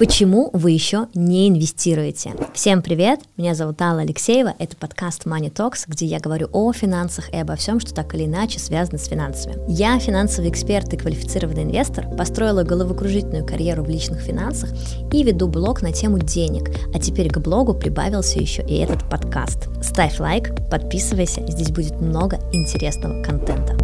Почему вы еще не инвестируете? Всем привет, меня зовут Алла Алексеева, это подкаст Money Talks, где я говорю о финансах и обо всем, что так или иначе связано с финансами. Я финансовый эксперт и квалифицированный инвестор, построила головокружительную карьеру в личных финансах и веду блог на тему денег, а теперь к блогу прибавился еще и этот подкаст. Ставь лайк, подписывайся, здесь будет много интересного контента.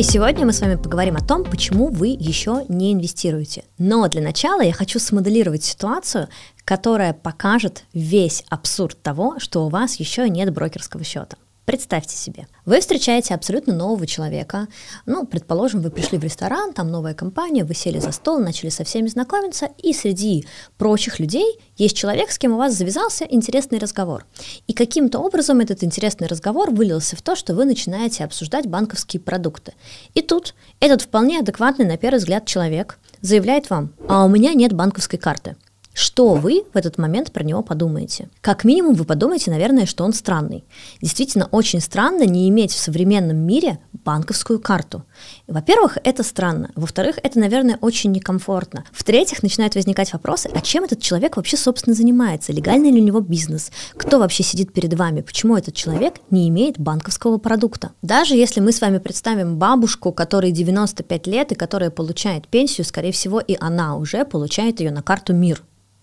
И сегодня мы с вами поговорим о том, почему вы еще не инвестируете. Но для начала я хочу смоделировать ситуацию, которая покажет весь абсурд того, что у вас еще нет брокерского счета. Представьте себе, вы встречаете абсолютно нового человека, ну, предположим, вы пришли в ресторан, там новая компания, вы сели за стол, начали со всеми знакомиться, и среди прочих людей есть человек, с кем у вас завязался интересный разговор. И каким-то образом этот интересный разговор вылился в то, что вы начинаете обсуждать банковские продукты. И тут этот вполне адекватный, на первый взгляд, человек заявляет вам, а у меня нет банковской карты. Что вы в этот момент про него подумаете? Как минимум вы подумаете, наверное, что он странный. Действительно, очень странно не иметь в современном мире банковскую карту. Во-первых, это странно. Во-вторых, это, наверное, очень некомфортно. В-третьих, начинают возникать вопросы, а чем этот человек вообще, собственно, занимается? Легальный ли у него бизнес? Кто вообще сидит перед вами? Почему этот человек не имеет банковского продукта? Даже если мы с вами представим бабушку, которой 95 лет и которая получает пенсию, скорее всего, и она уже получает ее на карту МИР.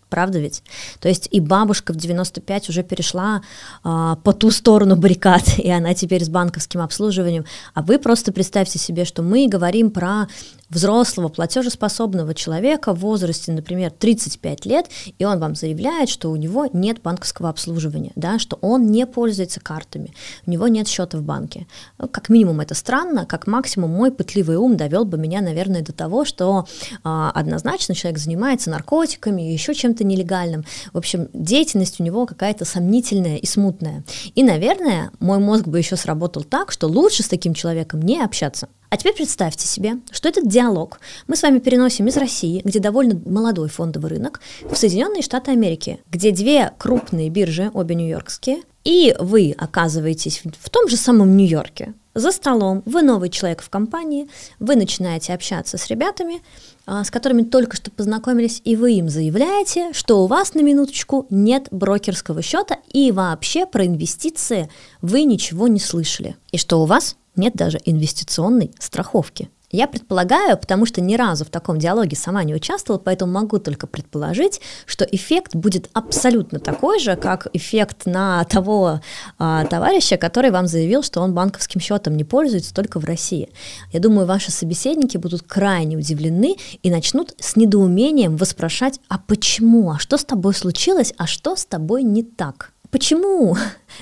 Правда ведь? То есть и бабушка в 95 уже перешла а, по ту сторону баррикад, и она теперь с банковским обслуживанием. А вы просто представьте себе, что мы говорим про взрослого платежеспособного человека в возрасте, например, 35 лет, и он вам заявляет, что у него нет банковского обслуживания, да, что он не пользуется картами, у него нет счета в банке. Ну, как минимум это странно, как максимум мой пытливый ум довел бы меня, наверное, до того, что а, однозначно человек занимается наркотиками, еще чем-то нелегальным. В общем, деятельность у него какая-то сомнительная и смутная. И, наверное, мой мозг бы еще сработал так, что лучше с таким человеком не общаться. А теперь представьте себе, что этот диалог мы с вами переносим из России, где довольно молодой фондовый рынок, в Соединенные Штаты Америки, где две крупные биржи, обе нью-йоркские, и вы оказываетесь в том же самом Нью-Йорке, за столом, вы новый человек в компании, вы начинаете общаться с ребятами, а, с которыми только что познакомились, и вы им заявляете, что у вас на минуточку нет брокерского счета и вообще про инвестиции вы ничего не слышали, и что у вас нет даже инвестиционной страховки. Я предполагаю, потому что ни разу в таком диалоге сама не участвовала, поэтому могу только предположить, что эффект будет абсолютно такой же, как эффект на того а, товарища, который вам заявил, что он банковским счетом не пользуется только в России. Я думаю, ваши собеседники будут крайне удивлены и начнут с недоумением воспрошать, а почему, а что с тобой случилось, а что с тобой не так? Почему?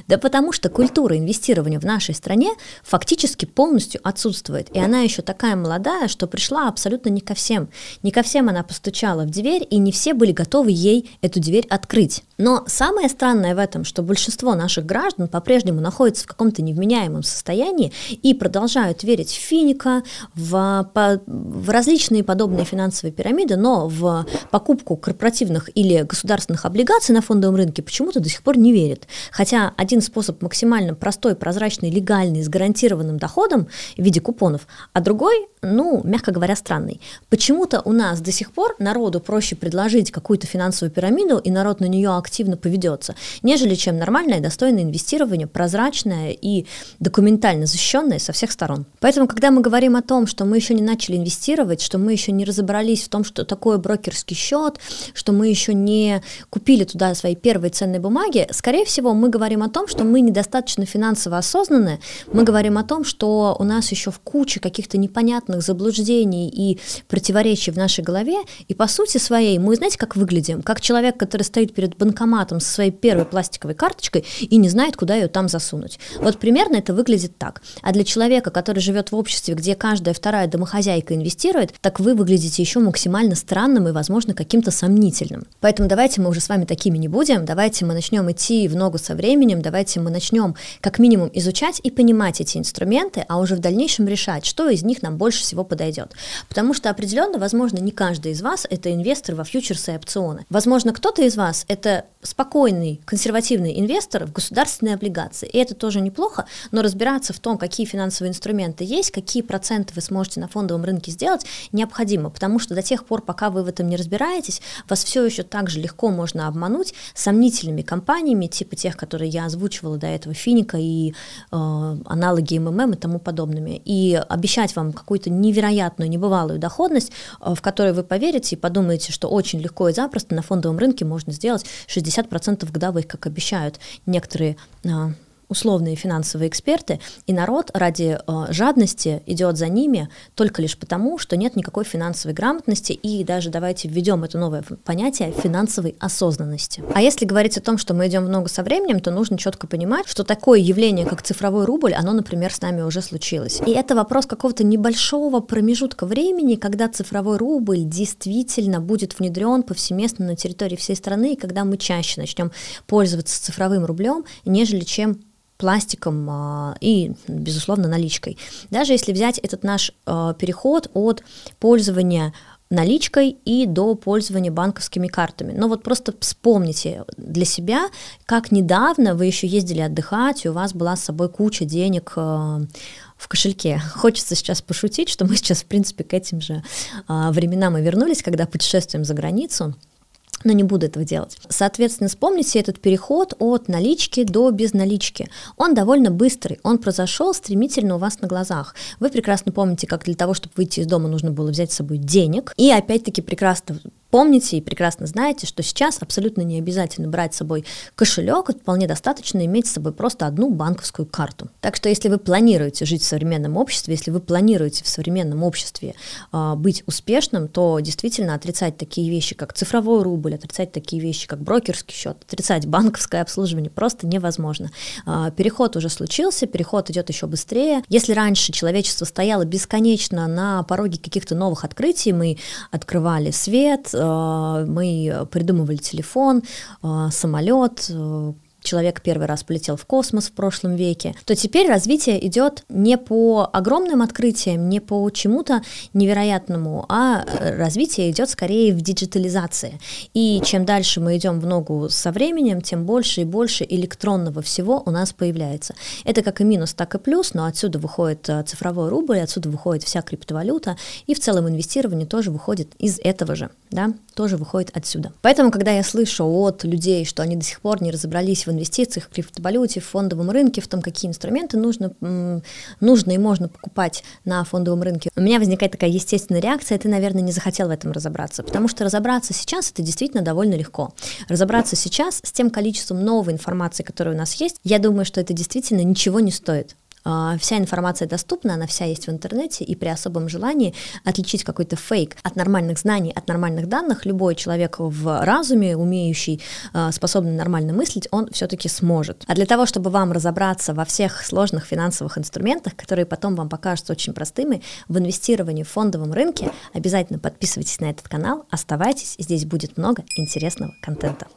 Да потому что культура инвестирования в нашей стране фактически полностью отсутствует. И она еще такая молодая, что пришла абсолютно не ко всем. Не ко всем она постучала в дверь, и не все были готовы ей эту дверь открыть. Но самое странное в этом, что большинство наших граждан по-прежнему находится в каком-то невменяемом состоянии и продолжают верить в финика, в, по, в различные подобные финансовые пирамиды, но в покупку корпоративных или государственных облигаций на фондовом рынке почему-то до сих пор не верят. Хотя один способ максимально простой, прозрачный, легальный, с гарантированным доходом в виде купонов, а другой, ну, мягко говоря, странный. Почему-то у нас до сих пор народу проще предложить какую-то финансовую пирамиду, и народ на нее активно поведется, нежели чем нормальное, достойное инвестирование, прозрачное и документально защищенное со всех сторон. Поэтому, когда мы говорим о том, что мы еще не начали инвестировать, что мы еще не разобрались в том, что такое брокерский счет, что мы еще не купили туда свои первые ценные бумаги, скорее всего, мы говорим о том, что мы недостаточно финансово осознанны, мы говорим о том, что у нас еще в куче каких-то непонятных заблуждений и противоречий в нашей голове, и по сути своей мы, знаете, как выглядим? Как человек, который стоит перед банкоматом со своей первой пластиковой карточкой и не знает, куда ее там засунуть. Вот примерно это выглядит так. А для человека, который живет в обществе, где каждая вторая домохозяйка инвестирует, так вы выглядите еще максимально странным и, возможно, каким-то сомнительным. Поэтому давайте мы уже с вами такими не будем, давайте мы начнем идти в ногу со временем, временем давайте мы начнем как минимум изучать и понимать эти инструменты, а уже в дальнейшем решать, что из них нам больше всего подойдет. Потому что определенно, возможно, не каждый из вас это инвестор во фьючерсы и опционы. Возможно, кто-то из вас это спокойный, консервативный инвестор в государственные облигации. И это тоже неплохо, но разбираться в том, какие финансовые инструменты есть, какие проценты вы сможете на фондовом рынке сделать, необходимо, потому что до тех пор, пока вы в этом не разбираетесь, вас все еще так же легко можно обмануть сомнительными компаниями, типа тех, которые я озвучивала до этого, Финика и э, аналоги МММ и тому подобными, и обещать вам какую-то невероятную, небывалую доходность, э, в которой вы поверите и подумаете, что очень легко и запросто на фондовом рынке можно сделать 60 50% годовых, как обещают некоторые а, условные финансовые эксперты, и народ ради э, жадности идет за ними только лишь потому, что нет никакой финансовой грамотности, и даже давайте введем это новое понятие финансовой осознанности. А если говорить о том, что мы идем в ногу со временем, то нужно четко понимать, что такое явление, как цифровой рубль, оно, например, с нами уже случилось. И это вопрос какого-то небольшого промежутка времени, когда цифровой рубль действительно будет внедрен повсеместно на территории всей страны, и когда мы чаще начнем пользоваться цифровым рублем, нежели чем пластиком а, и, безусловно, наличкой. Даже если взять этот наш а, переход от пользования наличкой и до пользования банковскими картами. Но вот просто вспомните для себя, как недавно вы еще ездили отдыхать, и у вас была с собой куча денег а, в кошельке. Хочется сейчас пошутить, что мы сейчас, в принципе, к этим же временам и вернулись, когда путешествуем за границу но не буду этого делать. Соответственно, вспомните этот переход от налички до безналички. Он довольно быстрый, он произошел стремительно у вас на глазах. Вы прекрасно помните, как для того, чтобы выйти из дома, нужно было взять с собой денег. И опять-таки прекрасно Помните и прекрасно знаете, что сейчас абсолютно не обязательно брать с собой кошелек, вполне достаточно иметь с собой просто одну банковскую карту. Так что если вы планируете жить в современном обществе, если вы планируете в современном обществе э, быть успешным, то действительно отрицать такие вещи, как цифровой рубль, отрицать такие вещи, как брокерский счет, отрицать банковское обслуживание просто невозможно. Э, переход уже случился, переход идет еще быстрее. Если раньше человечество стояло бесконечно на пороге каких-то новых открытий, мы открывали свет, Э, мы придумывали телефон, э, самолет, э, человек первый раз полетел в космос в прошлом веке, то теперь развитие идет не по огромным открытиям, не по чему-то невероятному, а развитие идет скорее в диджитализации. И чем дальше мы идем в ногу со временем, тем больше и больше электронного всего у нас появляется. Это как и минус, так и плюс, но отсюда выходит э, цифровой рубль, отсюда выходит вся криптовалюта, и в целом инвестирование тоже выходит из этого же, да, тоже выходит отсюда. Поэтому, когда я слышу от людей, что они до сих пор не разобрались в инвестициях, в криптовалюте, в фондовом рынке, в том, какие инструменты нужно, нужно и можно покупать на фондовом рынке, у меня возникает такая естественная реакция, ты, наверное, не захотел в этом разобраться, потому что разобраться сейчас это действительно довольно легко. Разобраться сейчас с тем количеством новой информации, которая у нас есть, я думаю, что это действительно ничего не стоит. А, вся информация доступна, она вся есть в интернете, и при особом желании отличить какой-то фейк от нормальных знаний, от нормальных данных, любой человек в разуме, умеющий, а, способный нормально мыслить, он все-таки сможет. А для того, чтобы вам разобраться во всех сложных финансовых инструментах, которые потом вам покажутся очень простыми, в инвестировании в фондовом рынке, обязательно подписывайтесь на этот канал, оставайтесь, здесь будет много интересного контента.